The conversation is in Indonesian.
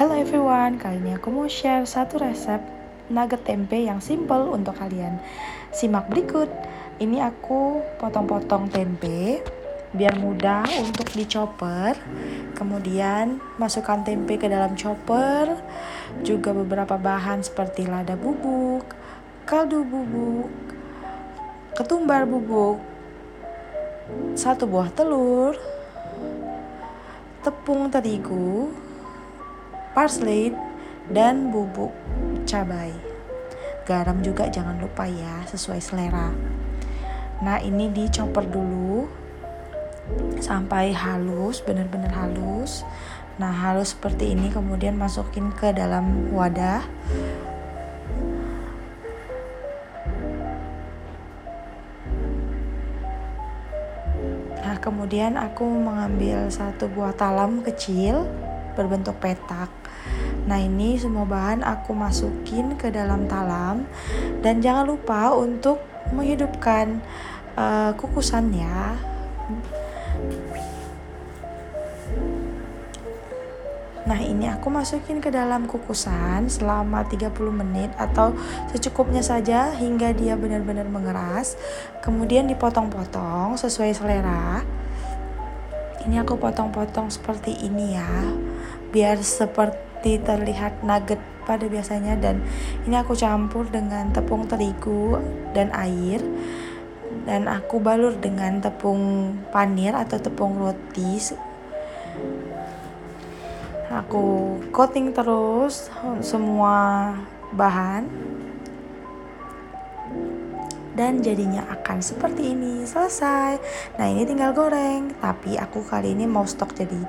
Hello everyone, kali ini aku mau share satu resep nugget tempe yang simple untuk kalian. Simak berikut. Ini aku potong-potong tempe biar mudah untuk dicoper. Kemudian masukkan tempe ke dalam chopper. Juga beberapa bahan seperti lada bubuk, kaldu bubuk, ketumbar bubuk, satu buah telur, tepung terigu, parsley, dan bubuk cabai. Garam juga jangan lupa ya, sesuai selera. Nah, ini dicoper dulu sampai halus, benar-benar halus. Nah, halus seperti ini kemudian masukin ke dalam wadah. Nah, kemudian aku mengambil satu buah talam kecil berbentuk petak. Nah, ini semua bahan aku masukin ke dalam talam dan jangan lupa untuk menghidupkan uh, kukusan ya. Nah, ini aku masukin ke dalam kukusan selama 30 menit atau secukupnya saja hingga dia benar-benar mengeras. Kemudian dipotong-potong sesuai selera. Ini aku potong-potong seperti ini ya. Biar seperti terlihat nugget pada biasanya. Dan ini aku campur dengan tepung terigu dan air. Dan aku balur dengan tepung panir atau tepung roti aku coating terus semua bahan. Dan jadinya akan seperti ini selesai. Nah ini tinggal goreng tapi aku kali ini mau stok jadi